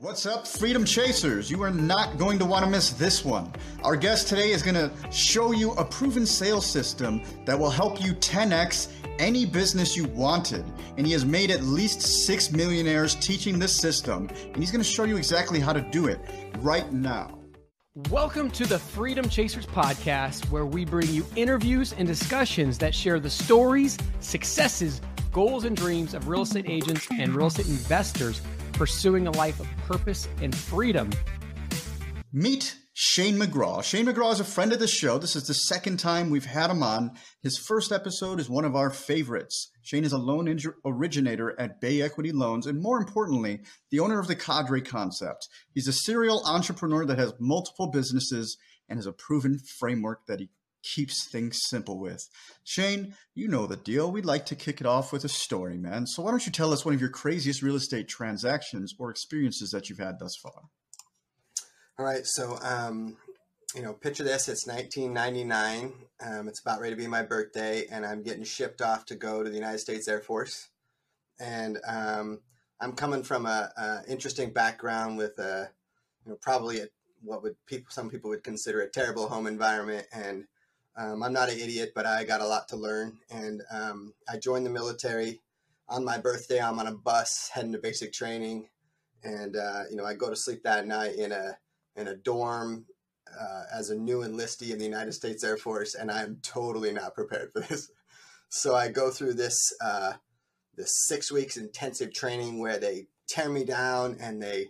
What's up, Freedom Chasers? You are not going to want to miss this one. Our guest today is going to show you a proven sales system that will help you 10x any business you wanted. And he has made at least six millionaires teaching this system, and he's going to show you exactly how to do it right now. Welcome to the Freedom Chasers podcast, where we bring you interviews and discussions that share the stories, successes, goals, and dreams of real estate agents and real estate investors pursuing a life of purpose and freedom. Meet Shane McGraw. Shane McGraw is a friend of the show. This is the second time we've had him on. His first episode is one of our favorites. Shane is a loan originator at Bay Equity Loans, and more importantly, the owner of the Cadre concept. He's a serial entrepreneur that has multiple businesses and has a proven framework that he keeps things simple with. Shane, you know the deal. We'd like to kick it off with a story, man. So why don't you tell us one of your craziest real estate transactions or experiences that you've had thus far? All right. So, um, you know, picture this. It's 1999. Um, it's about ready to be my birthday, and I'm getting shipped off to go to the United States Air Force. And um, I'm coming from a, a, interesting background with a, you know, probably a, what would people some people would consider a terrible home environment and um, I'm not an idiot, but I got a lot to learn. And um, I joined the military on my birthday. I'm on a bus heading to basic training, and uh, you know I go to sleep that night in a in a dorm uh, as a new enlistee in the United States Air Force, and I'm totally not prepared for this. So I go through this uh, this six weeks intensive training where they tear me down and they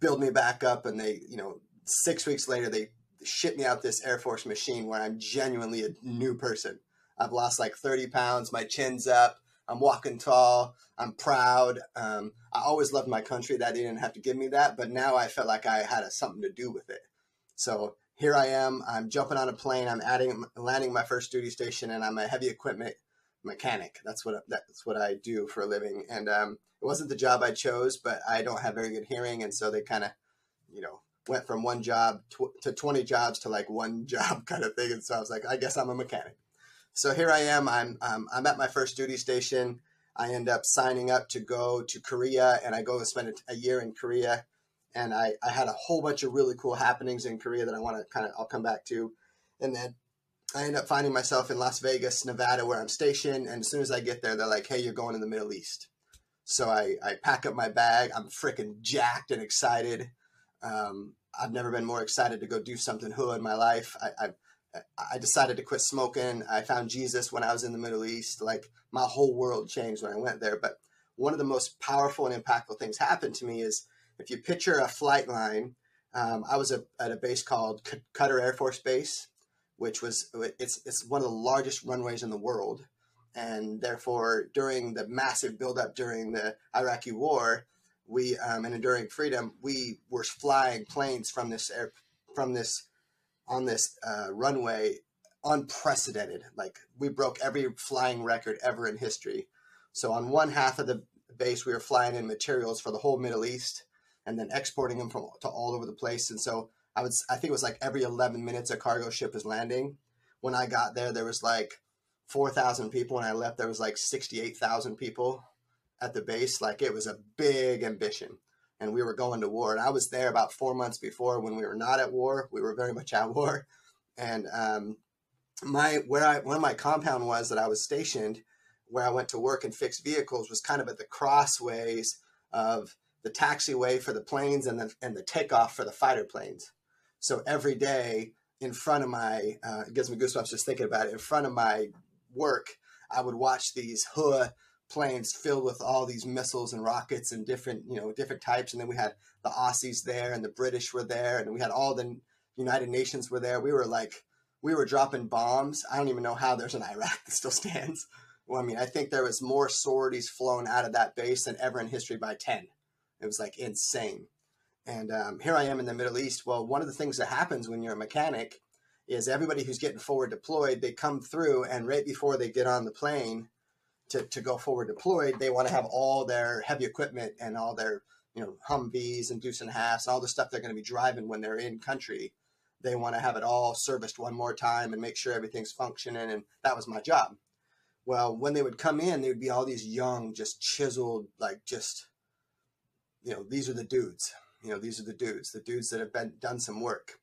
build me back up, and they you know six weeks later they ship me out this Air Force machine where I'm genuinely a new person. I've lost like 30 pounds. My chin's up. I'm walking tall. I'm proud. Um, I always loved my country. That didn't have to give me that, but now I felt like I had a, something to do with it. So here I am. I'm jumping on a plane. I'm adding, landing my first duty station, and I'm a heavy equipment mechanic. That's what that's what I do for a living. And um, it wasn't the job I chose, but I don't have very good hearing, and so they kind of, you know, went from one job tw- to 20 jobs to like one job kind of thing. And so I was like, I guess I'm a mechanic. So here I am. I'm, um, I'm at my first duty station. I end up signing up to go to Korea and I go and spend a, a year in Korea. And I, I had a whole bunch of really cool happenings in Korea that I want to kind of, I'll come back to. And then I end up finding myself in Las Vegas, Nevada, where I'm stationed. And as soon as I get there, they're like, hey, you're going to the Middle East. So I, I pack up my bag. I'm freaking jacked and excited. Um, I've never been more excited to go do something hood in my life. I, I, I decided to quit smoking. I found Jesus when I was in the Middle East. Like my whole world changed when I went there. But one of the most powerful and impactful things happened to me is if you picture a flight line. Um, I was a, at a base called Qatar Air Force Base, which was it's it's one of the largest runways in the world, and therefore during the massive buildup during the Iraqi War, we um, and enduring freedom we were flying planes from this air from this on this uh, runway unprecedented. Like we broke every flying record ever in history. So on one half of the base we were flying in materials for the whole middle east and then exporting them from to all over the place. And so i would i think it was like every 11 minutes a cargo ship was landing. When i got there there was like 4000 people. When i left there was like 68000 people at the base, like it was a big ambition. And we were going to war. And I was there about four months before when we were not at war. We were very much at war. And um, my where I where my compound was that I was stationed, where I went to work and fixed vehicles, was kind of at the crossways of the taxiway for the planes and the and the takeoff for the fighter planes. So every day in front of my, uh, it gives me goosebumps just thinking about it. In front of my work, I would watch these HUA planes filled with all these missiles and rockets and different you know different types. And then we had the aussies there and the british were there and we had all the united nations were there. We were like we were dropping bombs. I don't even know how there's an iraq that still stands. Well i mean i think there was more sorties flown out of that base than ever in history by 10 it was like insane. And um, here i am in the middle east. Well one of the things that happens when you're a mechanic is everybody who's getting forward deployed they come through and right before they get on the plane to, to go forward deployed, they want to have all their heavy equipment and all their, you know, Humvees and Deuce and Halves and all the stuff they're going to be driving when they're in country. They want to have it all serviced one more time and make sure everything's functioning. And that was my job. Well, when they would come in, they would be all these young, just chiseled, like just, you know, these are the dudes. You know, these are the dudes, the dudes that have been done some work,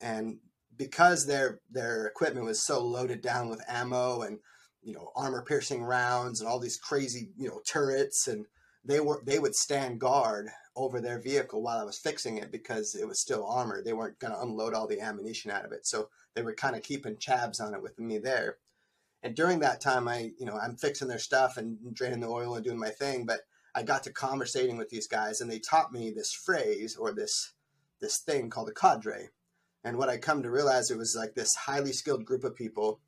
and because their their equipment was so loaded down with ammo and you know armor piercing rounds and all these crazy you know turrets and they were they would stand guard over their vehicle while I was fixing it because it was still armored. They weren't going to unload all the ammunition out of it, so they were kind of keeping chabs on it with me there. And during that time, I you know I'm fixing their stuff and draining the oil and doing my thing, but I got to conversating with these guys, and they taught me this phrase or this this thing called a cadre. And what I come to realize it was like this highly skilled group of people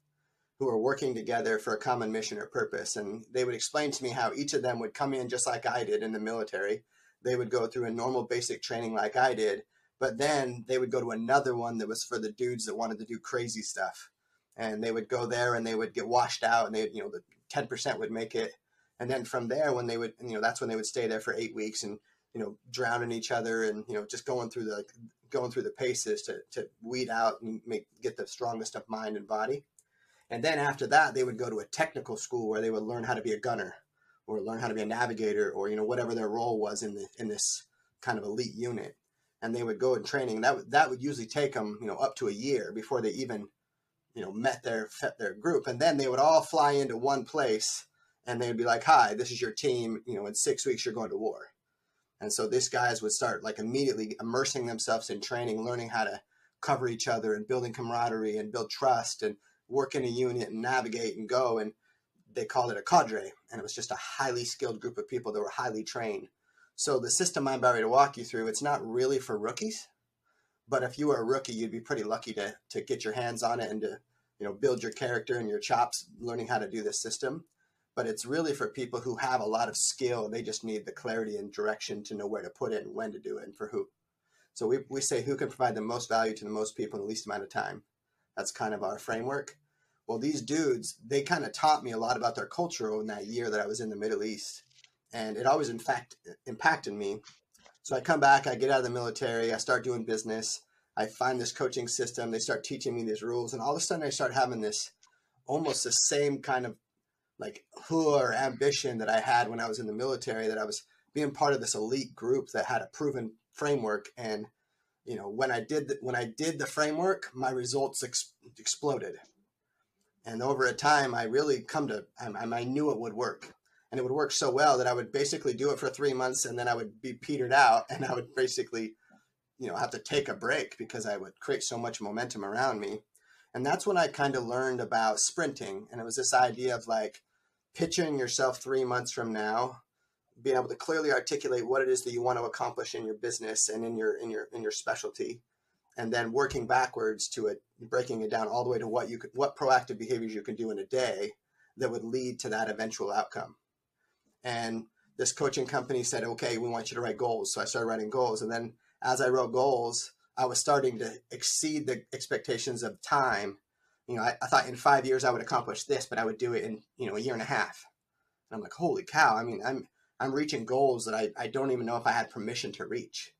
who are working together for a common mission or purpose. And they would explain to me how each of them would come in just like I did in the military. They would go through a normal basic training like I did, but then they would go to another one that was for the dudes that wanted to do crazy stuff. And they would go there and they would get washed out and they, you know, the 10% would make it. And then from there, when they would, you know, that's when they would stay there for eight weeks and, you know, drowning each other and, you know, just going through the, going through the paces to, to weed out and make, get the strongest of mind and body. And then after that, they would go to a technical school where they would learn how to be a gunner or learn how to be a navigator or, you know, whatever their role was in the, in this kind of elite unit. And they would go in training. That, that would usually take them, you know, up to a year before they even, you know, met their, their group. And then they would all fly into one place and they would be like, hi, this is your team. You know, in six weeks, you're going to war. And so these guys would start like immediately immersing themselves in training, learning how to cover each other and building camaraderie and build trust and work in a unit and navigate and go. And they called it a cadre. And it was just a highly skilled group of people that were highly trained. So the system I'm about to walk you through, it's not really for rookies. But if you were a rookie, you'd be pretty lucky to to get your hands on it and to, you know, build your character and your chops learning how to do this system. But it's really for people who have a lot of skill. They just need the clarity and direction to know where to put it and when to do it and for who. So we, we say who can provide the most value to the most people in the least amount of time. That's kind of our framework. Well, these dudes, they kind of taught me a lot about their culture in that year that I was in the Middle East. And it always, in fact, impacted me. So I come back, I get out of the military, I start doing business. I find this coaching system. They start teaching me these rules. And all of a sudden, I start having this almost the same kind of like or ambition that I had when I was in the military, that I was being part of this elite group that had a proven framework. And you know when i did the, when i did the framework my results ex- exploded. And over a time i really come to I, I knew it would work. And it would work so well that i would basically do it for three months and then i would be petered out and i would basically you know have to take a break because i would create so much momentum around me. And that's when i kind of learned about sprinting. And it was this idea of like pitching yourself three months from now being able to clearly articulate what it is that you want to accomplish in your business and in your in your in your specialty and then working backwards to it breaking it down all the way to what you could what proactive behaviors you can do in a day that would lead to that eventual outcome. And this coaching company said okay we want you to write goals. So i started writing goals and then as i wrote goals i was starting to exceed the expectations of time. You know I, I thought in five years i would accomplish this but i would do it in you know a year and a half. And i'm like holy cow i mean i'm I'm reaching goals that I, I don't even know if I had permission to reach.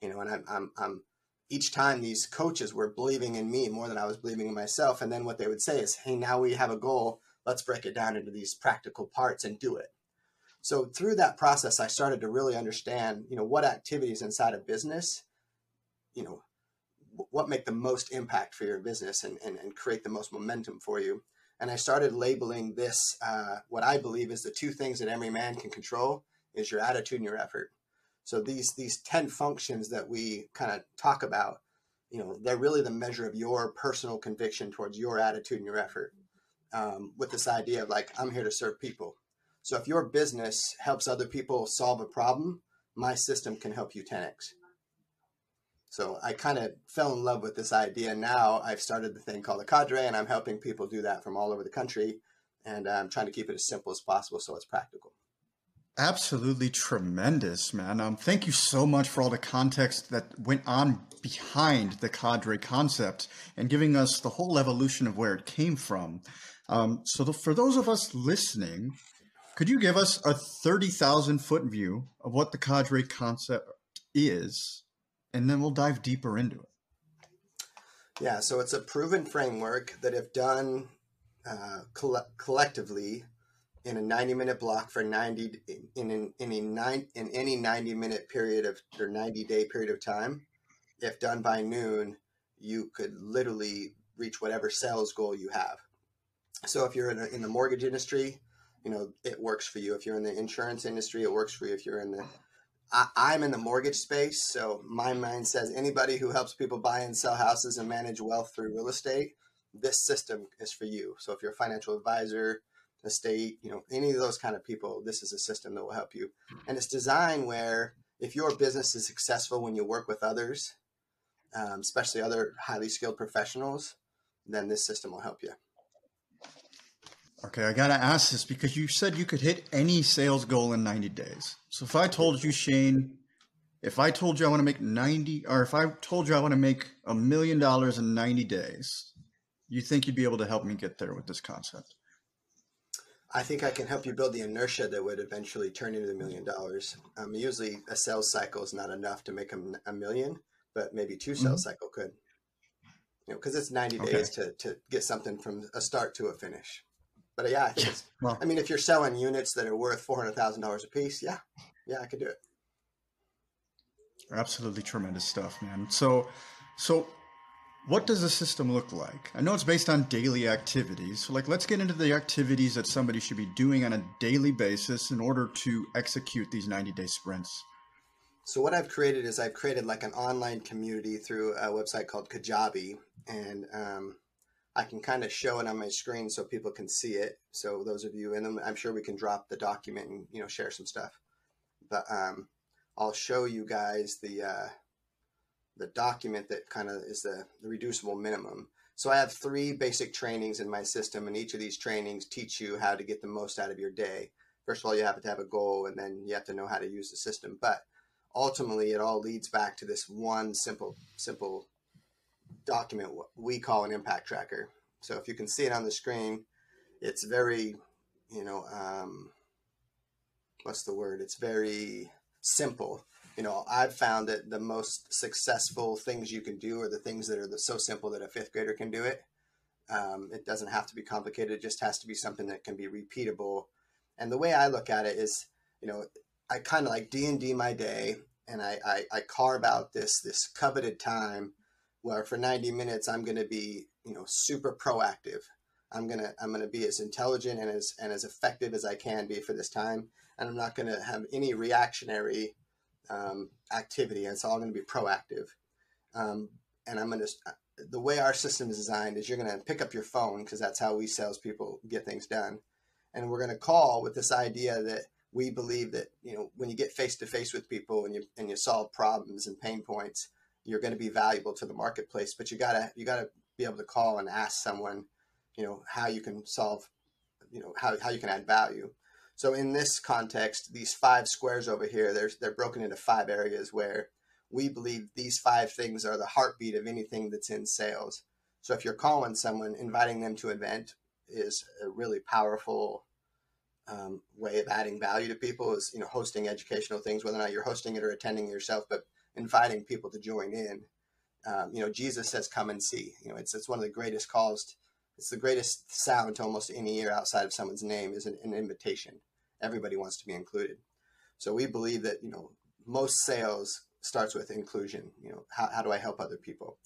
You know, and I'm, I'm, I'm each time these coaches were believing in me more than I was believing in myself. And then what they would say is, hey, now we have a goal. Let's break it down into these practical parts and do it. So through that process, I started to really understand, you know, what activities inside of business, you know, what make the most impact for your business and, and, and create the most momentum for you and I started labeling this uh, what I believe is the two things that every man can control is your attitude and your effort. So these these ten functions that we kind of talk about, you know, they're really the measure of your personal conviction towards your attitude and your effort. Um, with this idea of like I'm here to serve people. So if your business helps other people solve a problem, my system can help you 10x. So I kind of fell in love with this idea. Now I've started the thing called a cadre, and I'm helping people do that from all over the country. And I'm trying to keep it as simple as possible so it's practical. Absolutely tremendous, man. Um, thank you so much for all the context that went on behind the cadre concept and giving us the whole evolution of where it came from. Um, so, the, for those of us listening, could you give us a 30,000 foot view of what the cadre concept is and then we'll dive deeper into it. Yeah, so it's a proven framework that, if done uh, coll- collectively in a 90 minute block for 90 in in, in a nine in any 90 minute period of or 90 day period of time if done by noon you could literally reach whatever sales goal you have. So if you're in, a, in the mortgage industry you know it works for you. If you're in the insurance industry it works for you. If you're in the I, i'm in the mortgage space so my mind says anybody who helps people buy and sell houses and manage wealth through real estate this system is for you so if you're a financial advisor estate, you know, any of those kind of people, this is a system that will help you. And it's designed where if your business is successful when you work with others, um, especially other highly skilled professionals, then this system will help you. Okay, I got to ask this because you said you could hit any sales goal in 90 days. So if I told you, Shane, if I told you I want to make 90, or if I told you I want to make a million dollars in 90 days, you think you'd be able to help me get there with this concept? I think I can help you build the inertia that would eventually turn into a million dollars. Um, usually, a sales cycle is not enough to make a, a million, but maybe two sales mm-hmm. cycle could. You know, because it's ninety okay. days to to get something from a start to a finish. But uh, yeah, I think it's. well, I mean, if you're selling units that are worth four hundred thousand dollars a piece, yeah, yeah, I could do it. Absolutely tremendous stuff, man. So, so what does the system look like? I know it's based on daily activities. So, like, let's get into the activities that somebody should be doing on a daily basis in order to execute these 90 day sprints. So, what I've created is I've created like an online community through a website called Kajabi. And um, I can kind of show it on my screen so people can see it. So, those of you in them, I'm sure we can drop the document and, you know, share some stuff. But um, I'll show you guys the. Uh, the document that kind of is the, the reducible minimum. So I have three basic trainings in my system, and each of these trainings teach you how to get the most out of your day. First of all, you have to have a goal, and then you have to know how to use the system. But ultimately, it all leads back to this one simple, simple document what we call an impact tracker. So if you can see it on the screen, it's very, you know, um, what's the word? It's very simple you know, I've found that the most successful things you can do are the things that are the, so simple that a fifth grader can do it. Um, it doesn't have to be complicated. It just has to be something that can be repeatable. And the way I look at it is, you know, I kind of like D and D my day, and I, I, I carve out this this coveted time where for 90 minutes I'm going to be, you know, super proactive. I'm gonna I'm gonna be as intelligent and as and as effective as I can be for this time, and I'm not going to have any reactionary um, activity, it's all going to be proactive. Um, and I'm going to the way our system is designed is you're going to pick up your phone because that's how we salespeople get things done, and we're going to call with this idea that we believe that you know when you get face to face with people and you and you solve problems and pain points, you're going to be valuable to the marketplace. But you gotta you gotta be able to call and ask someone, you know, how you can solve, you know, how how you can add value. So in this context, these five squares over here, they're, they're broken into five areas where we believe these five things are the heartbeat of anything that's in sales. So if you're calling someone, inviting them to an event is a really powerful um, way of adding value to people is, you know, hosting educational things, whether or not you're hosting it or attending yourself, but inviting people to join in. Um, you know, Jesus says, come and see, you know, it's, it's one of the greatest calls it's the greatest sound to almost any ear outside of someone's name is an, an invitation. Everybody wants to be included. So we believe that, you know, most sales starts with inclusion. You know, how, how do I help other people?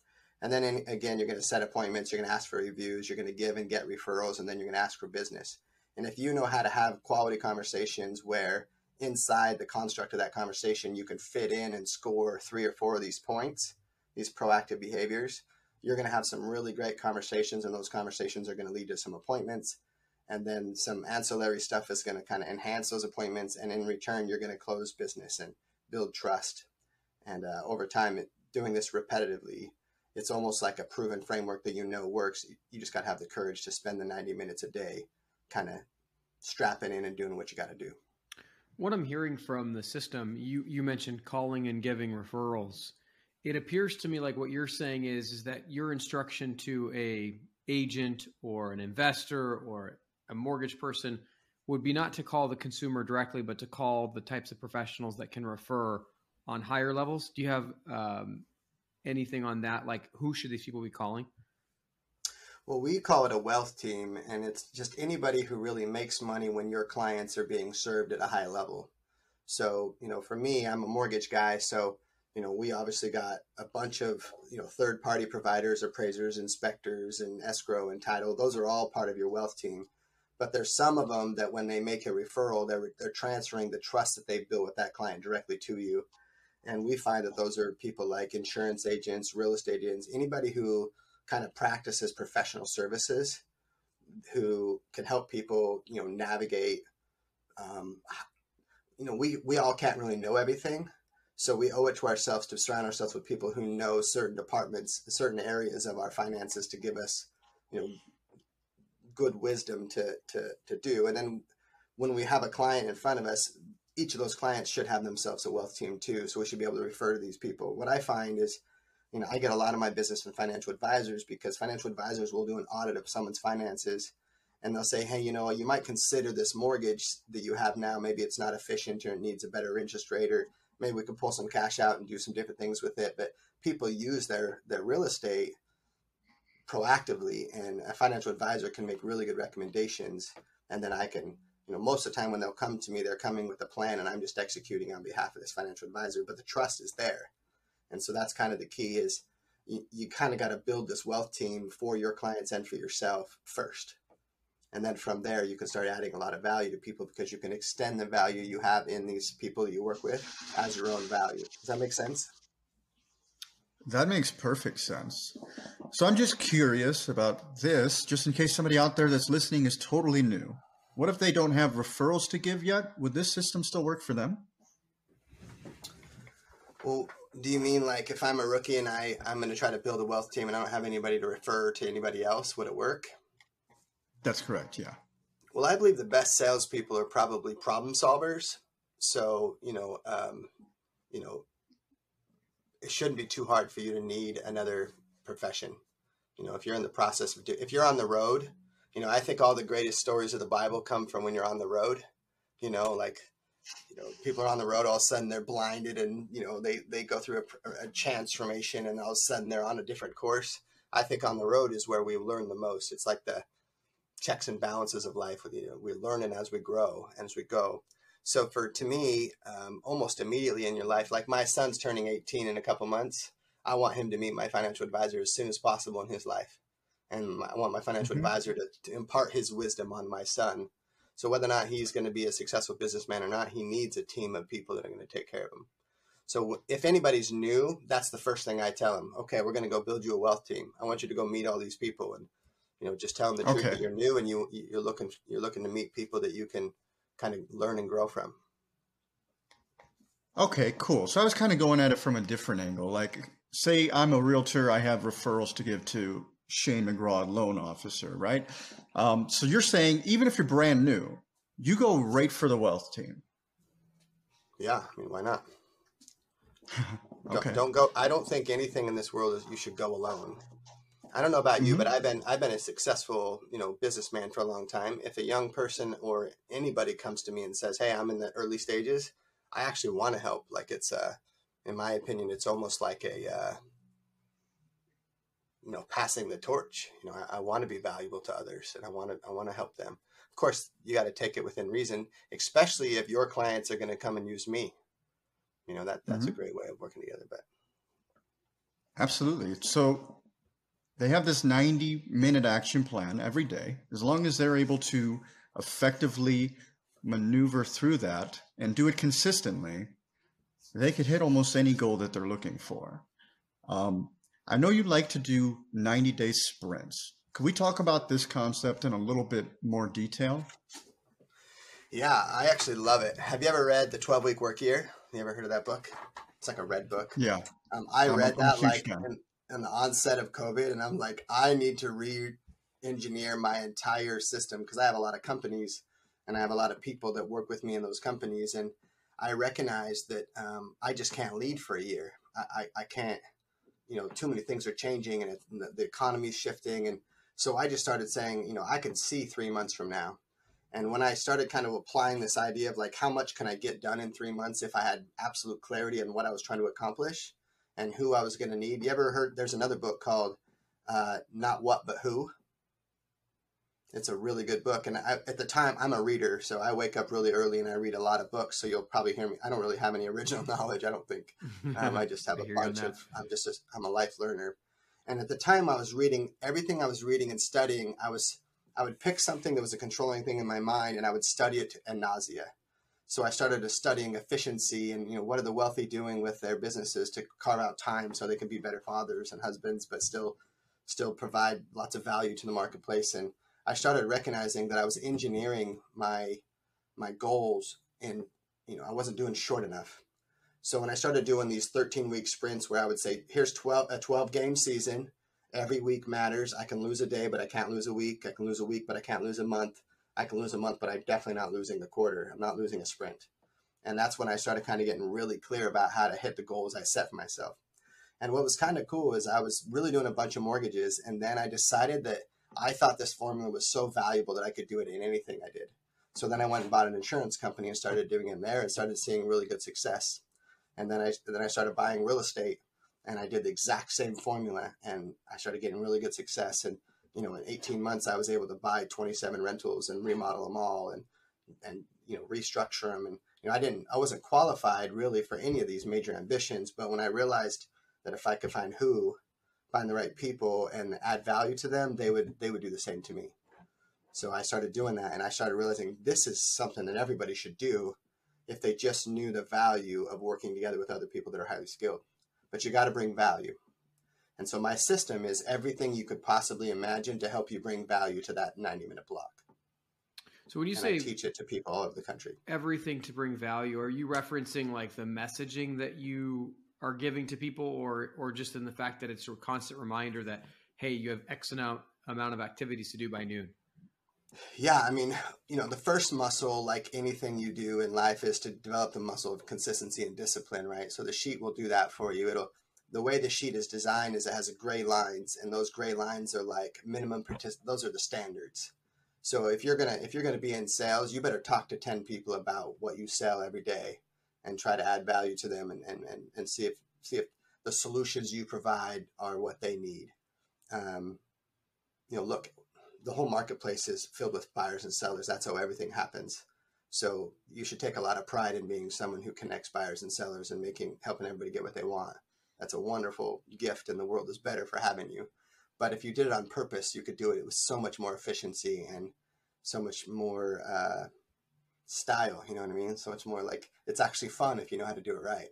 And then in, again, you're going to set appointments, you're going to ask for reviews, you're going to give and get referrals, and then you're going to ask for business. And if you know how to have quality conversations where inside the construct of that conversation you can fit in and score three or four of these points, these proactive behaviors, you're going to have some really great conversations, and those conversations are going to lead to some appointments. And then some ancillary stuff is going to kind of enhance those appointments. And in return, you're going to close business and build trust. And uh, over time, it, doing this repetitively, it's almost like a proven framework that you know works. You just got to have the courage to spend the 90 minutes a day kind of strapping in and doing what you got to do. What I'm hearing from the system, you, you mentioned calling and giving referrals it appears to me like what you're saying is is that your instruction to a agent or an investor or a mortgage person would be not to call the consumer directly, but to call the types of professionals that can refer on higher levels. Do you have um, anything on that? Like, who should these people be calling? Well, we call it a wealth team, and it's just anybody who really makes money when your clients are being served at a high level. So, you know, for me, I'm a mortgage guy, so you know, we obviously got a bunch of you know third party providers, appraisers, inspectors, and escrow and title. Those are all part of your wealth team. But there's some of them that when they make a referral, they're they're transferring the trust that they've built with that client directly to you. And we find that those are people like insurance agents, real estate agents, anybody who kind of practices professional services who can help people, you know, navigate. Um, you know, we, we all can't really know everything. So we owe it to ourselves to surround ourselves with people who know certain departments, certain areas of our finances to give us, you know, good wisdom to, to, to do. And then when we have a client in front of us, each of those clients should have themselves a wealth team too. So we should be able to refer to these people. What I find is you know, I get a lot of my business from financial advisors because financial advisors will do an audit of someone's finances and they'll say, hey, you know, you might consider this mortgage that you have now, maybe it's not efficient or it needs a better interest rate, or maybe we can pull some cash out and do some different things with it. But people use their, their real estate proactively, and a financial advisor can make really good recommendations. And then I can, you know, most of the time when they'll come to me, they're coming with a plan and I'm just executing on behalf of this financial advisor, but the trust is there. And so that's kind of the key is you, you kind of got to build this wealth team for your clients and for yourself first. And then from there, you can start adding a lot of value to people because you can extend the value you have in these people you work with as your own value. Does that make sense? That makes perfect sense. So I'm just curious about this, just in case somebody out there that's listening is totally new. What if they don't have referrals to give yet? Would this system still work for them? Well, do you mean like if I'm a rookie and I I'm going to try to build a wealth team and I don't have anybody to refer to anybody else, would it work? That's correct. Yeah. Well, I believe the best salespeople are probably problem solvers. So you know, um, you know, it shouldn't be too hard for you to need another profession. You know, if you're in the process of do, if you're on the road, you know, I think all the greatest stories of the Bible come from when you're on the road. You know, like you know, people are on the road, all of a sudden they're blinded and, you know, they, they go through a, a transformation and all of a sudden they're on a different course. I think on the road is where we learn the most. It's like the checks and balances of life. You know, we're learning as we grow and as we go. So for to me, um, almost immediately in your life, like my son's turning 18 in a couple months, I want him to meet my financial advisor as soon as possible in his life. And I want my financial mm-hmm. advisor to, to impart his wisdom on my son so whether or not he's going to be a successful businessman or not, he needs a team of people that are going to take care of him. So if anybody's new, that's the first thing I tell them. Okay, we're going to go build you a wealth team. I want you to go meet all these people and you know just tell them the truth that you're new and you you're looking you're looking to meet people that you can kind of learn and grow from. Okay, cool. So I was kind of going at it from a different angle. Like, say I'm a realtor, I have referrals to give to Shane McGraw, loan officer, right? Um, so you're saying even if you're brand new, you go right for the wealth team. Yeah, I mean, why not? okay. Don't, don't, go. I don't think anything in this world is you should go alone. I don't know about you, mm-hmm. but I've been I've been a successful you know businessman for a long time. If a young person or anybody comes to me and says, "Hey, I'm in the early stages," I actually want to help. Like it's a, in my opinion, it's almost like a uh, you know passing the torch you know i, I want to be valuable to others and i want to i want to help them. Of course you got to take it within reason especially if your clients are going to come and use me. You know that that's mm-hmm. a great way of working together but absolutely. So they have this 90 minute action plan every day. As long as they're able to effectively maneuver through that and do it consistently they could hit almost any goal that they're looking for. Um, I know you like to do 90 day sprints. Could we talk about this concept in a little bit more detail? Yeah, I actually love it. Have you ever read The 12 Week Work Year? Have you ever heard of that book? It's like a red book. Yeah. Um, I I'm read a, that like in, in, the onset of COVID, and I'm like, I need to re engineer my entire system because I have a lot of companies and I have a lot of people that work with me in those companies. And I recognize that um, I just can't lead for a year. I, I, I can't you know too many things are changing and, it, and the, economy is shifting. And so i just started saying you know i can see three months from now. And when i started kind of applying this idea of like how much can i get done in three months if i had absolute clarity on what i was trying to accomplish and who i was going to need? You ever heard there's another book called uh, not what but who it's a really good book. And I, at the time, I'm a reader, so I wake up really early and I read a lot of books. So you'll probably hear me. I don't really have any original knowledge. I don't think. Um, I just have a bunch of. I'm just. A, I'm a life learner. And at the time, I was reading everything I was reading and studying. I was. I would pick something that was a controlling thing in my mind, and I would study it to nausea. So I started studying efficiency and you know what are the wealthy doing with their businesses to carve out time so they can be better fathers and husbands, but still still provide lots of value to the marketplace and I started recognizing that I was engineering my my goals and you know I wasn't doing short enough. So when I started doing these 13 week sprints where I would say here's 12 a 12 game season, every week matters. I can lose a day but I can't lose a week. I can lose a week but I can't lose a month. I can lose a month but I'm definitely not losing the quarter. I'm not losing a sprint. And that's when I started kind of getting really clear about how to hit the goals I set for myself. And what was kind of cool is I was really doing a bunch of mortgages and then I decided that I thought this formula was so valuable that I could do it in anything I did. So then I went and bought an insurance company and started doing it there and started seeing really good success. And then I then I started buying real estate and I did the exact same formula and I started getting really good success. And you know, in 18 months, I was able to buy 27 rentals and remodel them all and and you know restructure them. And you know, I didn't I wasn't qualified really for any of these major ambitions, but when I realized that if I could find who find the right people and add value to them, they would they would do the same to me. So I started doing that and I started realizing this is something that everybody should do if they just knew the value of working together with other people that are highly skilled. But you got to bring value. And so my system is everything you could possibly imagine to help you bring value to that 90 minute block. So when you and say I teach it to people all over the country, everything to bring value, are you referencing like the messaging that you are giving to people or or just in the fact that it's a constant reminder that hey you have x amount amount of activities to do by noon. Yeah i mean you know the first muscle like anything you do in life is to develop the muscle of consistency and discipline right? So the sheet will do that for you. It'll the way the sheet is designed is it has gray lines and those gray lines are like minimum partic- those are the standards. So if you're gonna if you're gonna be in sales you better talk to 10 people about what you sell every day and try to add value to them and, and, and, and see if see if the solutions you provide are what they need. Um, you know, look, the whole marketplace is filled with buyers and sellers. That's how everything happens. So you should take a lot of pride in being someone who connects buyers and sellers and making helping everybody get what they want. That's a wonderful gift, and the world is better for having you. But if you did it on purpose, you could do it with so much more efficiency and so much more uh, style. You know what I mean? So it's more like it's actually fun if you know how to do it right.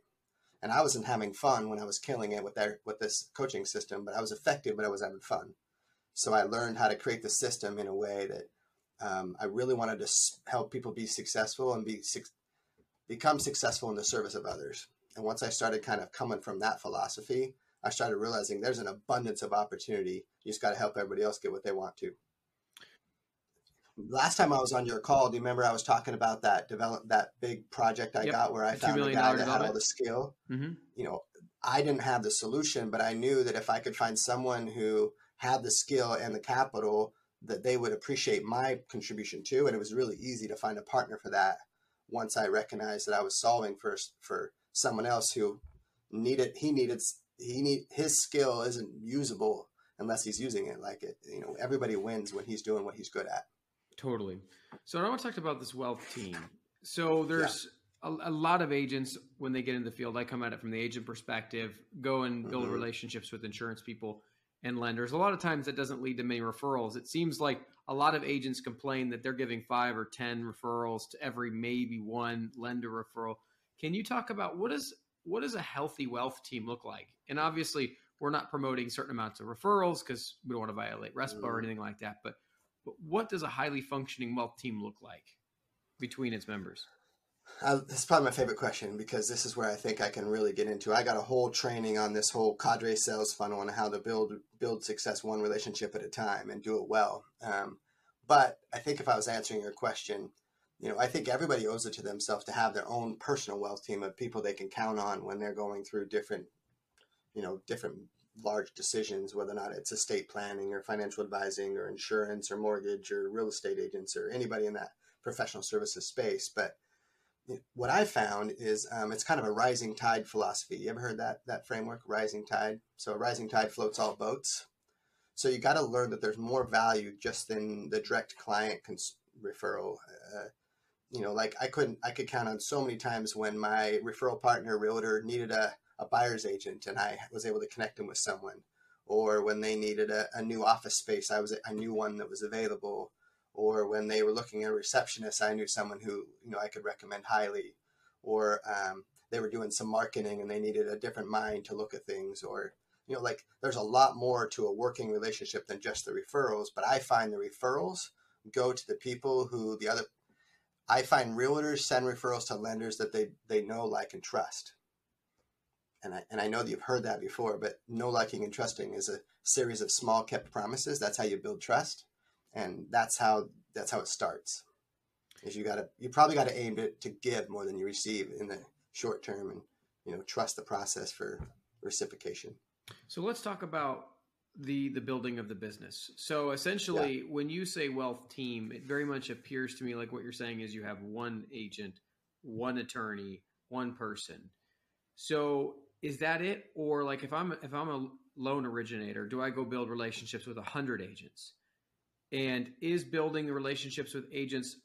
And I wasn't having fun when I was killing it with their with this coaching system, but I was effective, but I was having fun. So I learned how to create the system in a way that um, I really wanted to help people be successful and be become successful in the service of others. And once I started kind of coming from that philosophy, I started realizing there's an abundance of opportunity. You just got to help everybody else get what they want to last time I was on your call, do you remember I was talking about that develop that big project I yep. got where I the found a guy that had all the skill? Mm-hmm. You know, I didn't have the solution, but I knew that if I could find someone who had the skill and the capital, that they would appreciate my contribution too. And it was really easy to find a partner for that once I recognized that I was solving for for someone else who needed he needed he need his skill isn't usable unless he's using it like it. You know, everybody wins when he's doing what he's good at. Totally. So I want to talk about this wealth team. So there's yeah. a, a, lot of agents when they get in the field. I come at it from the agent perspective, go and build mm-hmm. relationships with insurance people and lenders. A lot of times that doesn't lead to many referrals. It seems like a lot of agents complain that they're giving five or ten referrals to every maybe one lender referral. Can you talk about what is what does a healthy wealth team look like? And obviously, we're not promoting certain amounts of referrals because we don't want to violate RESPA mm-hmm. or anything like that. But but what does a highly functioning wealth team look like between its members? Uh, this is probably my favorite question because this is where I think I can really get into. I got a whole training on this whole cadre sales funnel and how to build build success one relationship at a time and do it well. Um, but I think if I was answering your question, you know, I think everybody owes it to themselves to have their own personal wealth team of people they can count on when they're going through different, you know, different large decisions, whether or not it's estate planning or financial advising or insurance or mortgage or real estate agents or anybody in that professional services space. But what I found is um, it's kind of a rising tide philosophy. You ever heard that that framework, rising tide? So a rising tide floats all boats. So you got to learn that there's more value just in the direct client cons- referral. Uh, you know, like I couldn't, I could count on so many times when my referral partner realtor needed a, a buyer's agent and I was able to connect them with someone. Or when they needed a, a new office space, I was, I knew one that was available. Or when they were looking at a receptionist, I knew someone who, you know, I could recommend highly. Or, um, they were doing some marketing and they needed a different mind to look at things or, you know, like there's a lot more to a working relationship than just the referrals, but I find the referrals go to the people who the other I find realtors send referrals to lenders that they, they know, like, and trust. And I, and I know that you've heard that before, but no liking, and trusting is a series of small kept promises. That's how you build trust. And that's how, that's how it starts is you gotta, you probably got to aim to, to give more than you receive in the short term and, you know, trust the process for reciprocation. So let's talk about the the building of the business. So essentially, yeah. when you say wealth team, it very much appears to me like what you're saying is you have one agent, one attorney, one person. So is that it, or like if I'm if I'm a loan originator, do I go build relationships with a hundred agents? And is building the relationships with agents?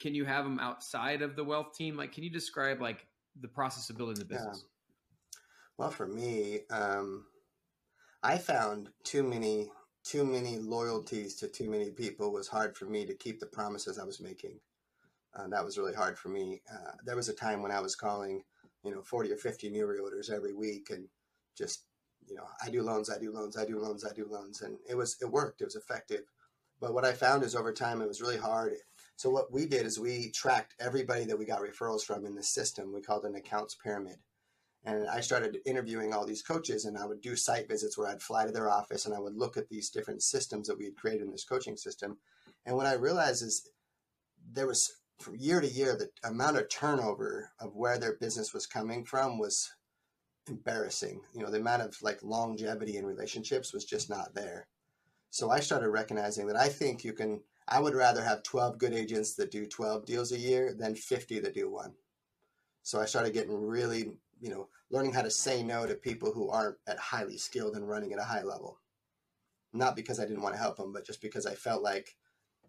Can you have them outside of the wealth team? Like, can you describe like the process of building the business? Yeah. Well, for me, um, I found too many too many loyalties to too many people was hard for me to keep the promises I was making. Uh, that was really hard for me. Uh, there was a time when I was calling, you know, 40 or 50 new realtors every week and just, you know, I do loans, I do loans, I do loans, I do loans. And it was, it worked, it was effective. But what I found is over time, it was really hard. So what we did is we tracked everybody that we got referrals from in the system. We called an accounts pyramid. And I started interviewing all these coaches, and I would do site visits where I'd fly to their office and I would look at these different systems that we had created in this coaching system. And what I realized is there was from year to year, the amount of turnover of where their business was coming from was embarrassing. You know, the amount of like longevity in relationships was just not there. So I started recognizing that I think you can, I would rather have 12 good agents that do 12 deals a year than 50 that do one. So I started getting really you know, learning how to say no to people who aren't at highly skilled and running at a high level. Not because I didn't want to help them, but just because I felt like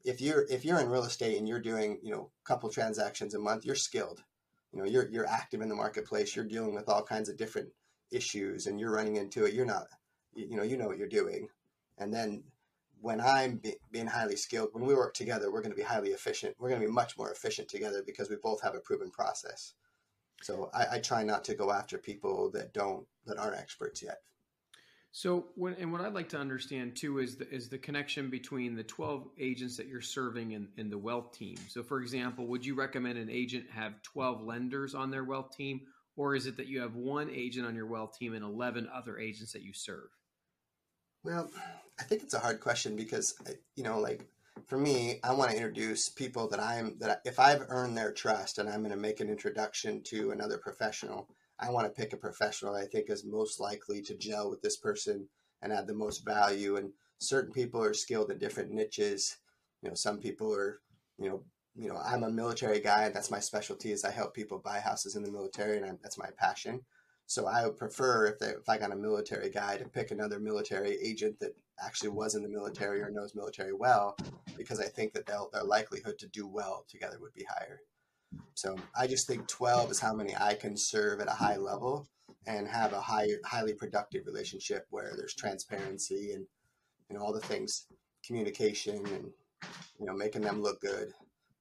if you're if you're in real estate and you're doing you know a couple transactions a month, you're skilled. You know, you're you're active in the marketplace. You're dealing with all kinds of different issues, and you're running into it. You're not, you know, you know what you're doing. And then when I'm be, being highly skilled, when we work together, we're going to be highly efficient. We're going to be much more efficient together because we both have a proven process. So I, I try not to go after people that don't that aren't experts yet. So when and what I'd like to understand too is the is the connection between the 12 agents that you're serving in, in the wealth team. So for example, would you recommend an agent have 12 lenders on their wealth team, or is it that you have one agent on your wealth team and 11 other agents that you serve? Well, I think it's a hard question because you know, like for me, I want to introduce people that I'm that if I've earned their trust and I'm going to make an introduction to another professional, I want to pick a professional I think is most likely to gel with this person and add the most value. And certain people are skilled in different niches. You know, some people are, you know, you know, I'm a military guy and that's my specialty is I help people buy houses in the military and I, that's my passion. So I would prefer if, they, if I got a military guy to pick another military agent that actually was in the military or knows military well, because I think that their likelihood to do well together would be higher. So I just think 12 is how many I can serve at a high level and have a high, highly productive relationship where there's transparency and you know all the things, communication and you know making them look good.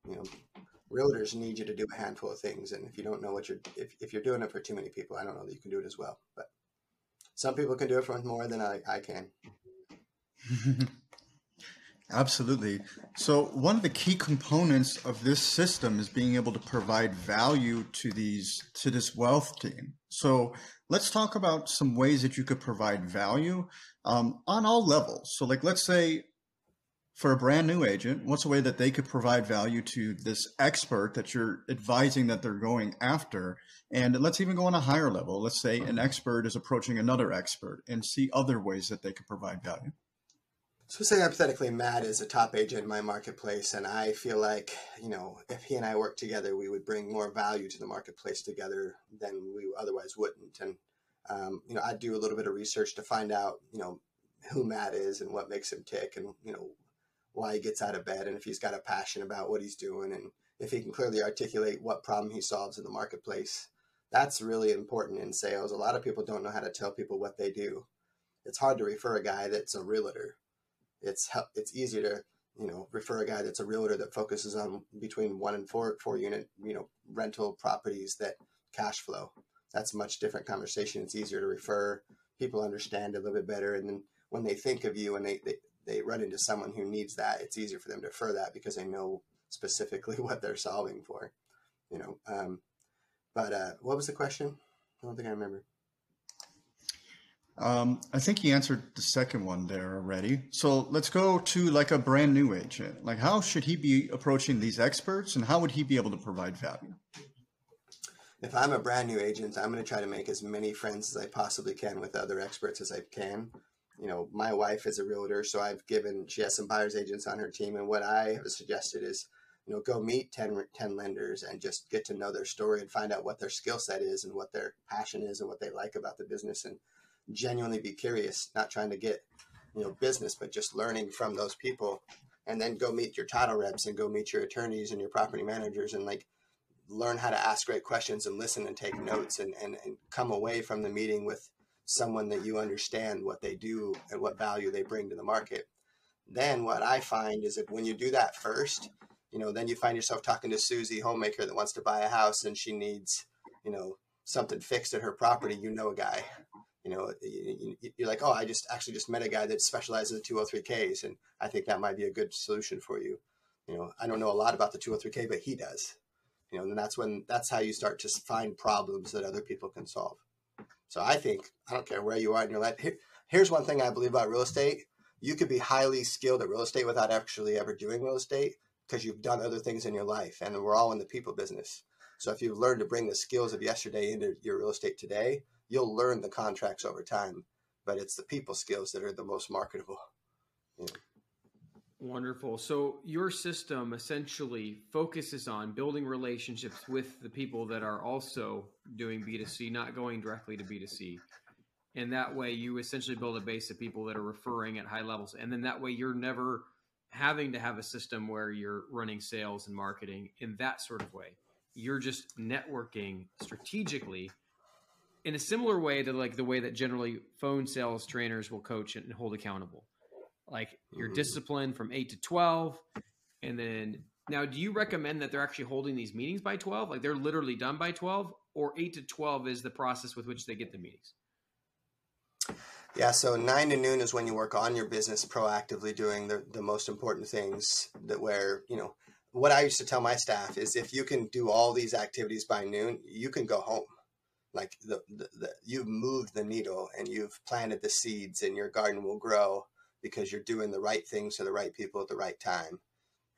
You know, realtors need you to do a handful of things, and if you don't know what you're if, if you're doing it for too many people, I don't know that you can do it as well. But some people can do it for more than I, I can. Absolutely. So one of the key components of this system is being able to provide value to these to this wealth team. So let's talk about some ways that you could provide value um, on all levels. So like let's say for a brand new agent, what's a way that they could provide value to this expert that you're advising that they're going after? And let's even go on a higher level. Let's say an expert is approaching another expert and see other ways that they could provide value. So say hypothetically Matt is a top agent in my marketplace and I feel like, you know, if he and I work together, we would bring more value to the marketplace together than we otherwise wouldn't. And, um, you know, I'd do a little bit of research to find out, you know, who Matt is and what makes him tick and, you know, why he gets out of bed and if he's got a passion about what he's doing and if he can clearly articulate what problem he solves in the marketplace. That's really important in sales. A lot of people don't know how to tell people what they do. It's hard to refer a guy that's a realtor. It's it's easier to you know refer a guy that's a realtor that focuses on between one and four four unit you know rental properties that cash flow. That's a much different conversation. It's easier to refer. People understand a little bit better, and then when they think of you and they, they they run into someone who needs that, it's easier for them to refer that because they know specifically what they're solving for. You know, um, but uh, what was the question? I don't think I remember. Um, I think he answered the second one there already. So let's go to like a brand new agent. Like, how should he be approaching these experts, and how would he be able to provide value? If I'm a brand new agent, I'm going to try to make as many friends as I possibly can with other experts as I can you know, my wife is a realtor, so I've given, she has some buyer's agents on her team. And what I have suggested is, you know, go meet 10, 10 lenders and just get to know their story and find out what their skill set is and what their passion is and what they like about the business and genuinely be curious, not trying to get, you know, business, but just learning from those people. And then go meet your title reps and go meet your attorneys and your property managers and like learn how to ask great questions and listen and take notes and, and, and come away from the meeting with someone that you understand what they do and what value they bring to the market. Then what I find is that when you do that first, you know, then you find yourself talking to Susie, homemaker that wants to buy a house and she needs, you know, something fixed at her property. You know, a guy, you know, you're like, oh, I just actually just met a guy that specializes in 203Ks. And I think that might be a good solution for you. You know, I don't know a lot about the 203K, but he does, you know, and that's when, that's how you start to find problems that other people can solve. So I think I don't care where you are in your life. Here, here's one thing I believe about real estate: you could be highly skilled at real estate without actually ever doing real estate because you've done other things in your life, and we're all in the people business. So if you've learned to bring the skills of yesterday into your real estate today, you'll learn the contracts over time. But it's the people skills that are the most marketable. You know. Wonderful. So your system essentially focuses on building relationships with the people that are also doing B2C, not going directly to B2C. And that way you essentially build a base of people that are referring at high levels. And then that way you're never having to have a system where you're running sales and marketing in that sort of way. You're just networking strategically in a similar way to like the way that generally phone sales trainers will coach and hold accountable. Like your mm. discipline from 8 to 12 and then now do you recommend that they're actually holding these meetings by 12 like they're literally done by 12 or 8 to 12 is the process with which they get the meetings? Yeah so 9 to noon is when you work on your business proactively doing the, the most important things that where you know what i used to tell my staff is if you can do all these activities by noon you can go home like the, the, the you've moved the needle and you've planted the seeds and your garden will grow because you're doing the right things to the right people at the right time.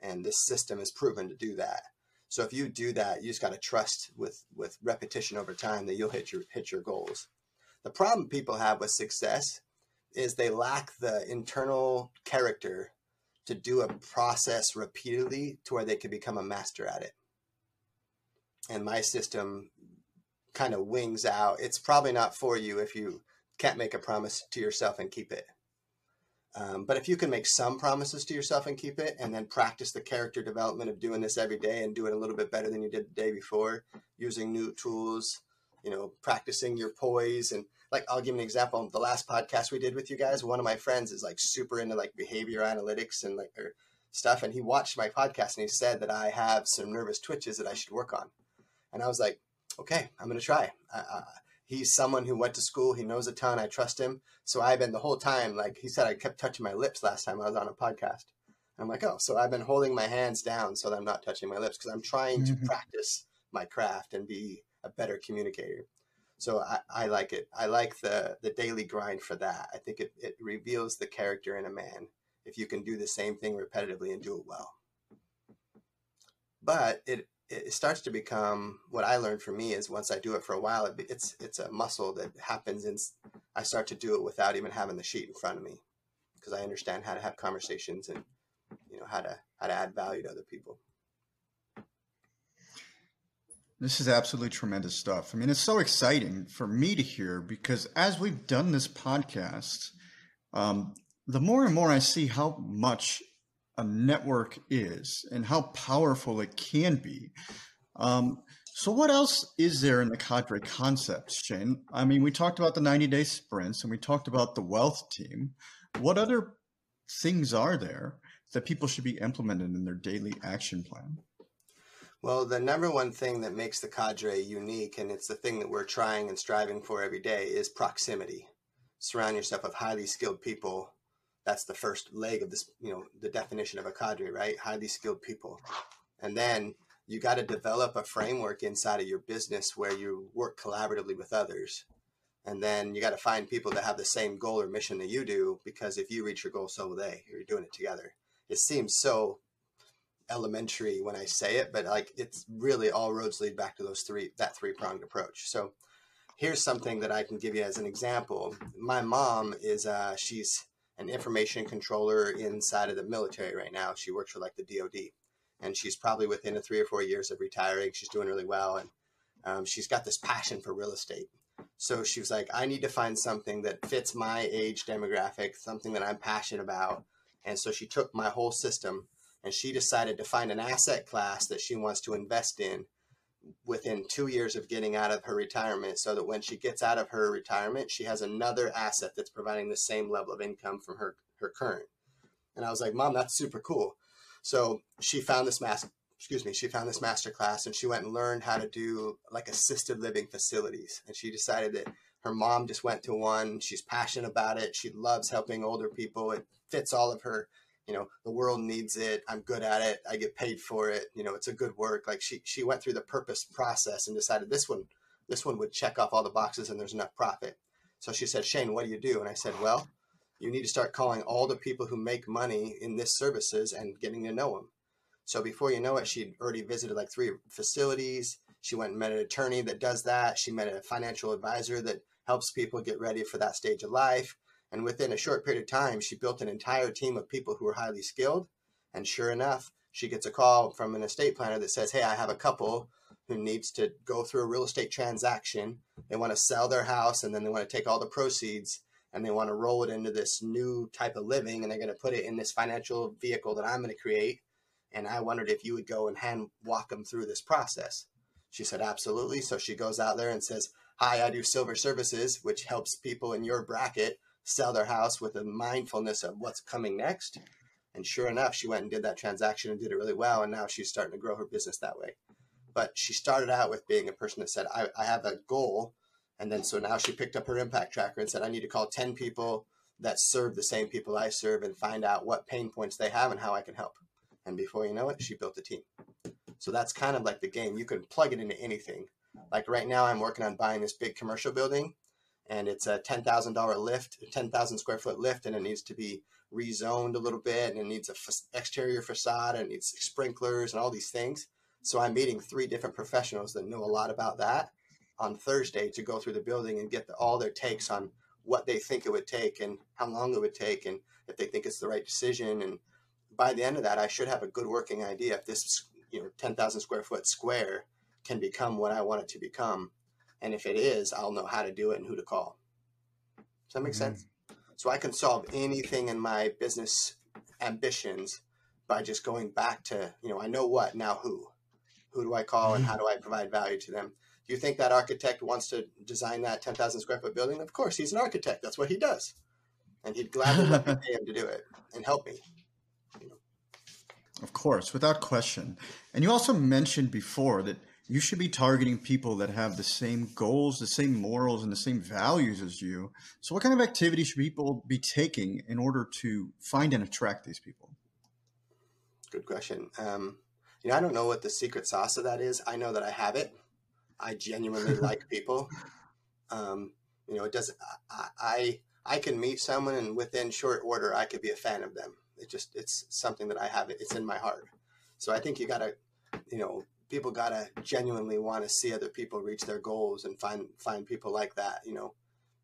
And this system is proven to do that. So if you do that, you just got to trust with with repetition over time that you'll hit your hit your goals. The problem people have with success is they lack the internal character to do a process repeatedly to where they can become a master at it. And my system kind of wings out. It's probably not for you if you can't make a promise to yourself and keep it. Um, but if you can make some promises to yourself and keep it, and then practice the character development of doing this every day and do it a little bit better than you did the day before, using new tools, you know, practicing your poise. And like, I'll give an example. The last podcast we did with you guys, one of my friends is like super into like behavior analytics and like or stuff. And he watched my podcast and he said that I have some nervous twitches that I should work on. And I was like, okay, I'm going to try. I, he's someone who went to school. He knows a ton. I trust him. So I've been the whole time, like he said, I kept touching my lips last time I was on a podcast. I'm like, oh, so I've been holding my hands down so that I'm not touching my lips because I'm trying mm-hmm. to practice my craft and be a better communicator. So I, I like it. I like the the daily grind for that. I think it, it reveals the character in a man if you can do the same thing repetitively and do it well. But it it starts to become what I learned for me is once I do it for a while, it, it's it's a muscle that happens, and I start to do it without even having the sheet in front of me because I understand how to have conversations and you know how to how to add value to other people. This is absolutely tremendous stuff. I mean, it's so exciting for me to hear because as we've done this podcast, um, the more and more I see how much a network is and how powerful it can be. Um, so, what else is there in the cadre concept, Shane? I mean, we talked about the 90 day sprints and we talked about the wealth team. What other things are there that people should be implementing in their daily action plan? Well, the number one thing that makes the cadre unique, and it's the thing that we're trying and striving for every day, is proximity. Surround yourself with highly skilled people. That's the first leg of this, you know, the definition of a cadre, right? Highly skilled people. And then you got to develop a framework inside of your business where you work collaboratively with others. And then you got to find people that have the same goal or mission that you do, because if you reach your goal, so will they. You're doing it together. It seems so elementary when I say it, but like it's really all roads lead back to those three that three pronged approach. So here's something that I can give you as an example. My mom is uh, she's an information controller inside of the military right now. She works for like the DoD, and she's probably within a three or four years of retiring. She's doing really well, and um, she's got this passion for real estate. So she was like, I need to find something that fits my age demographic, something that I'm passionate about. And so she took my whole system and she decided to find an asset class that she wants to invest in within two years of getting out of her retirement so that when she gets out of her retirement she has another asset that's providing the same level of income from her her current. And i was like mom that's super cool. So she found this master excuse me she found this master class and she went and learned how to do like assisted living facilities. And she decided that her mom just went to one. She's passionate about it. She loves helping older people. It fits all of her you know the world needs it i'm good at it i get paid for it you know it's a good work. Like she she went through the purpose process and decided this one this one would check off all the boxes and there's enough profit. So she said shane what do you do? And i said well you need to start calling all the people who make money in this services and getting to know them so before you know it she'd already visited like three facilities. She went and met an attorney that does that. She met a financial advisor that helps people get ready for that stage of life and within a short period of time, she built an entire team of people who were highly skilled. And sure enough, she gets a call from an estate planner that says, Hey, I have a couple who needs to go through a real estate transaction. They want to sell their house and then they want to take all the proceeds and they want to roll it into this new type of living and they're going to put it in this financial vehicle that I'm going to create. And I wondered if you would go and hand walk them through this process. She said, Absolutely. So she goes out there and says, Hi, I do silver services, which helps people in your bracket sell their house with a mindfulness of what's coming next. And sure enough, she went and did that transaction and did it really well. And now she's starting to grow her business that way. But she started out with being a person that said, I, I have a goal. And then so now she picked up her impact tracker and said, I need to call 10 people that serve the same people I serve and find out what pain points they have and how I can help. And before you know it, she built a team. So that's kind of like the game. You can plug it into anything. Like right now, I'm working on buying this big commercial building and it's a ten thousand dollar lift, ten thousand square foot lift, and it needs to be rezoned a little bit, and it needs a f- exterior facade, and it needs sprinklers and all these things. So I'm meeting three different professionals that know a lot about that on Thursday to go through the building and get the, all their takes on what they think it would take and how long it would take, and if they think it's the right decision. And by the end of that, I should have a good working idea if this you know ten thousand square foot square can become what I want it to become and if it is, I'll know how to do it and who to call. Does that make mm-hmm. sense? So I can solve anything in my business ambitions by just going back to, you know, I know what, now who. Who do I call and how do I provide value to them? Do you think that architect wants to design that 10,000 square foot building? Of course, he's an architect. That's what he does. And he'd gladly let me pay him to do it and help me. Of course, without question. And you also mentioned before that you should be targeting people that have the same goals, the same morals, and the same values as you. So, what kind of activity should people be taking in order to find and attract these people? Good question. Um, you know, I don't know what the secret sauce of that is. I know that I have it. I genuinely like people. Um, you know, it doesn't. I, I I can meet someone and within short order, I could be a fan of them. It just it's something that I have. It's in my heart. So I think you got to, you know, people gotta genuinely want to see other people reach their goals and find find people like that, you know.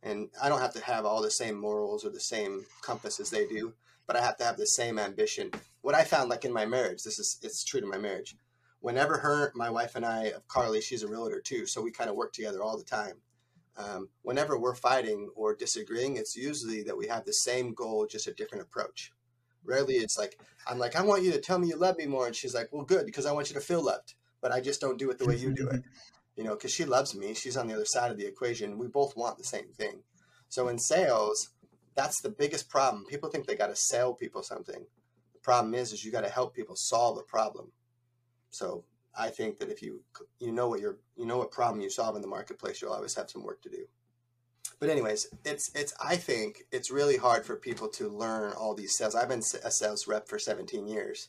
And I don't have to have all the same morals or the same compass as they do, but I have to have the same ambition. What I found, like in my marriage, this is it's true to my marriage. Whenever her, my wife and I, of Carly, she's a realtor too, so we kind of work together all the time. um, whenever we're fighting or disagreeing, it's usually that we have the same goal, just a different approach. Rarely it's like, I'm like, I want you to tell me you love me more. And she's like, well, good, because I want you to feel loved, but I just don't do it the way you do it. You know, because she loves me. She's on the other side of the equation. We both want the same thing. So in sales, that's the biggest problem. People think they got to sell people something. The problem is, is you got to help people solve a problem. So I think that if you you know what you're you know what problem you solve in the marketplace, you'll always have some work to do. But anyways, it's it's I think it's really hard for people to learn all these sales. I've been a sales rep for 17 years,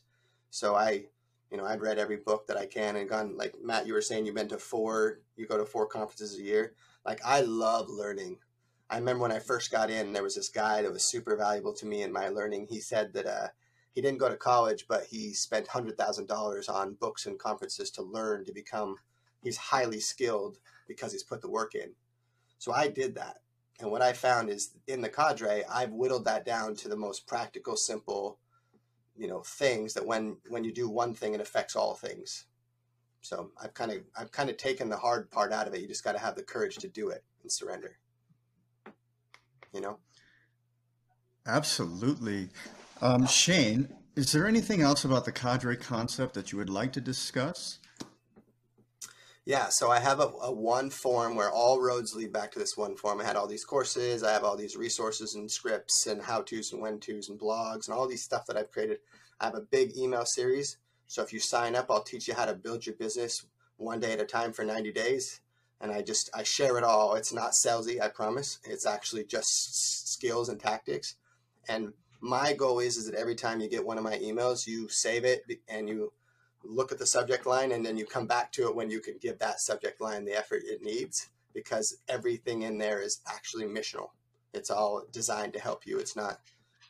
so I you know I've read every book that I can and gone like Matt. You were saying you've been to four, you go to four conferences a year. Like I love learning. I remember when I first got in, there was this guy that was super valuable to me in my learning. He said that uh, he didn't go to college, but he spent hundred thousand dollars on books and conferences to learn to become. He's highly skilled because he's put the work in. So I did that, and what I found is in the cadre, I've whittled that down to the most practical, simple, you know, things that when when you do one thing, it affects all things. So I've kind of I've kind of taken the hard part out of it. You just got to have the courage to do it and surrender. You know. Absolutely. Um, Shane, is there anything else about the cadre concept that you would like to discuss? Yeah, so I have a, a, one form where all roads lead back to this one form. I had all these courses, I have all these resources and scripts and how to's and when to's and blogs and all these stuff that I've created. I have a big email series. So if you sign up, I'll teach you how to build your business one day at a time for 90 days. And I just I share it all. It's not salesy, I promise. It's actually just skills and tactics. And my goal is is that every time you get one of my emails, you save it and you look at the subject line and then you come back to it when you can give that subject line the effort it needs because everything in there is actually missional. It's all designed to help you. It's not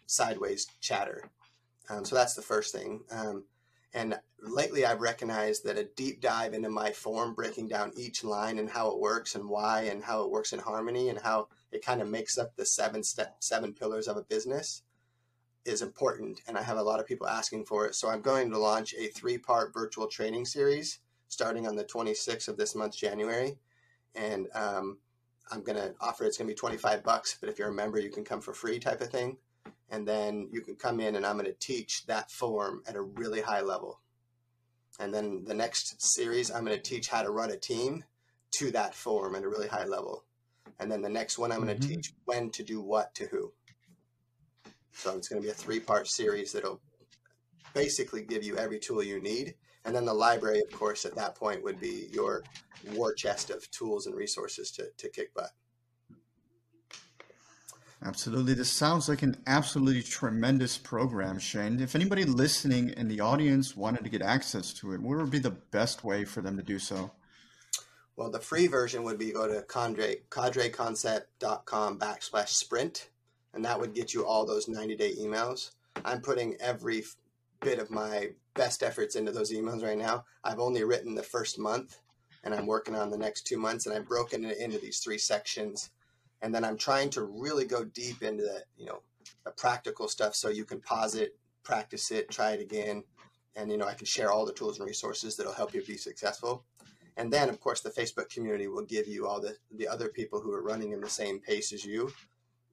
sideways chatter. Um, so that's the first thing. Um, and lately, I've recognized that a deep dive into my form, breaking down each line and how it works and why and how it works in harmony and how it kind of makes up the seven step, seven pillars of a business is important and I have a lot of people asking for it. So I'm going to launch a three part virtual training series starting on the 26th of this month, January. And um, I'm going to offer it's going to be 25 bucks, but if you're a member, you can come for free type of thing. And then you can come in and I'm going to teach that form at a really high level. And then the next series, I'm going to teach how to run a team to that form at a really high level. And then the next one, I'm going to mm-hmm. teach when to do what to who. So it's going to be a three part series that'll basically give you every tool you need. And then the library, of course, at that point would be your war chest of tools and resources to, to kick butt. Absolutely. This sounds like an absolutely tremendous program, Shane. If anybody listening in the audience wanted to get access to it, what would be the best way for them to do so? Well, the free version would be go to cadre, cadreconcept.com backslash sprint and that would get you all those 90 day emails. I'm putting every bit of my best efforts into those emails right now. I've only written the first month and I'm working on the next two months and I've broken it into these three sections. And then I'm trying to really go deep into the, you know, the practical stuff so you can pause it, practice it, try it again. And, you know, I can share all the tools and resources that'll help you be successful. And then, of course, the Facebook community will give you all the, the other people who are running in the same pace as you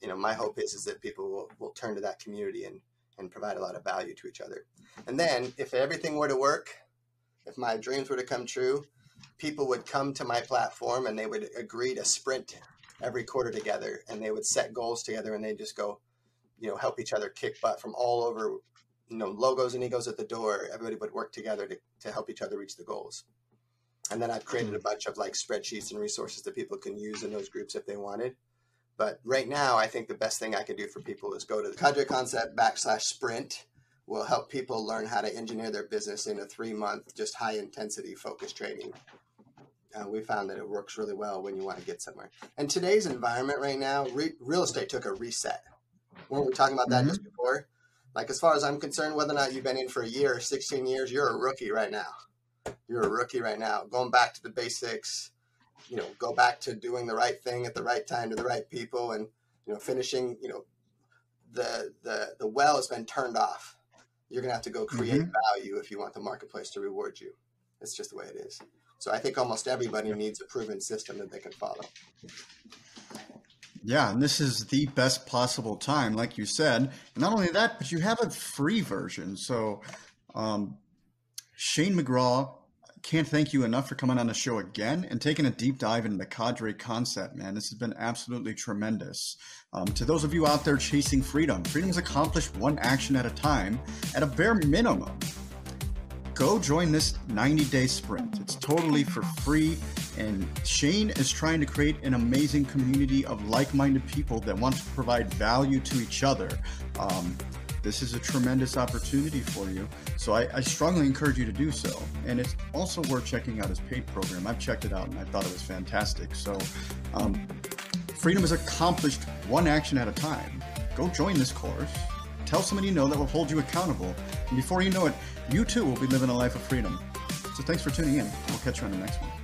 you know, my hope is is that people will, will turn to that community and and provide a lot of value to each other. And then, if everything were to work, if my dreams were to come true, people would come to my platform and they would agree to sprint every quarter together, and they would set goals together, and they just go, you know, help each other kick butt from all over. You know, logos and egos at the door. Everybody would work together to, to help each other reach the goals. And then I've created a mm-hmm. bunch of like spreadsheets and resources that people can use in those groups if they wanted. But right now, I think the best thing I can do for people is go to the Cadre Concept backslash sprint. Will help people learn how to engineer their business in a three month, just high intensity focus training. Uh, we found that it works really well when you want to get somewhere. And today's environment right now, re- real estate took a reset. Weren't we talking about that mm-hmm. just before? Like, as far as I'm concerned, whether or not you've been in for a year or 16 years, you're a rookie right now. You're a rookie right now. Going back to the basics, you know go back to doing the right thing at the right time to the right people and you know finishing you know the the the well has been turned off you're going to have to go create mm-hmm. value if you want the marketplace to reward you it's just the way it is So I think almost everybody needs a proven system that they can follow. Yeah, and this is the best possible time, like you said. And not only that, but you have a free version. So, um, Shane McGraw, can't thank you enough for coming on the show again and taking a deep dive into the cadre concept, man. This has been absolutely tremendous. Um, to those of you out there chasing freedom, freedom is accomplished one action at a time at a bare minimum go join this 90 day sprint. It's totally for free. And Shane is trying to create an amazing community of like minded people that want to provide value to each other. Um, this is a tremendous opportunity for you. So I, I, strongly encourage you to do so. And it's also worth checking out his paid program. I've checked it out and I thought it was fantastic. So um, freedom is accomplished one action at a time. Go join this course. Tell somebody you know that will hold you accountable. And before you know it, you too will be living a life of freedom. So thanks for tuning in. We'll catch you on the next one.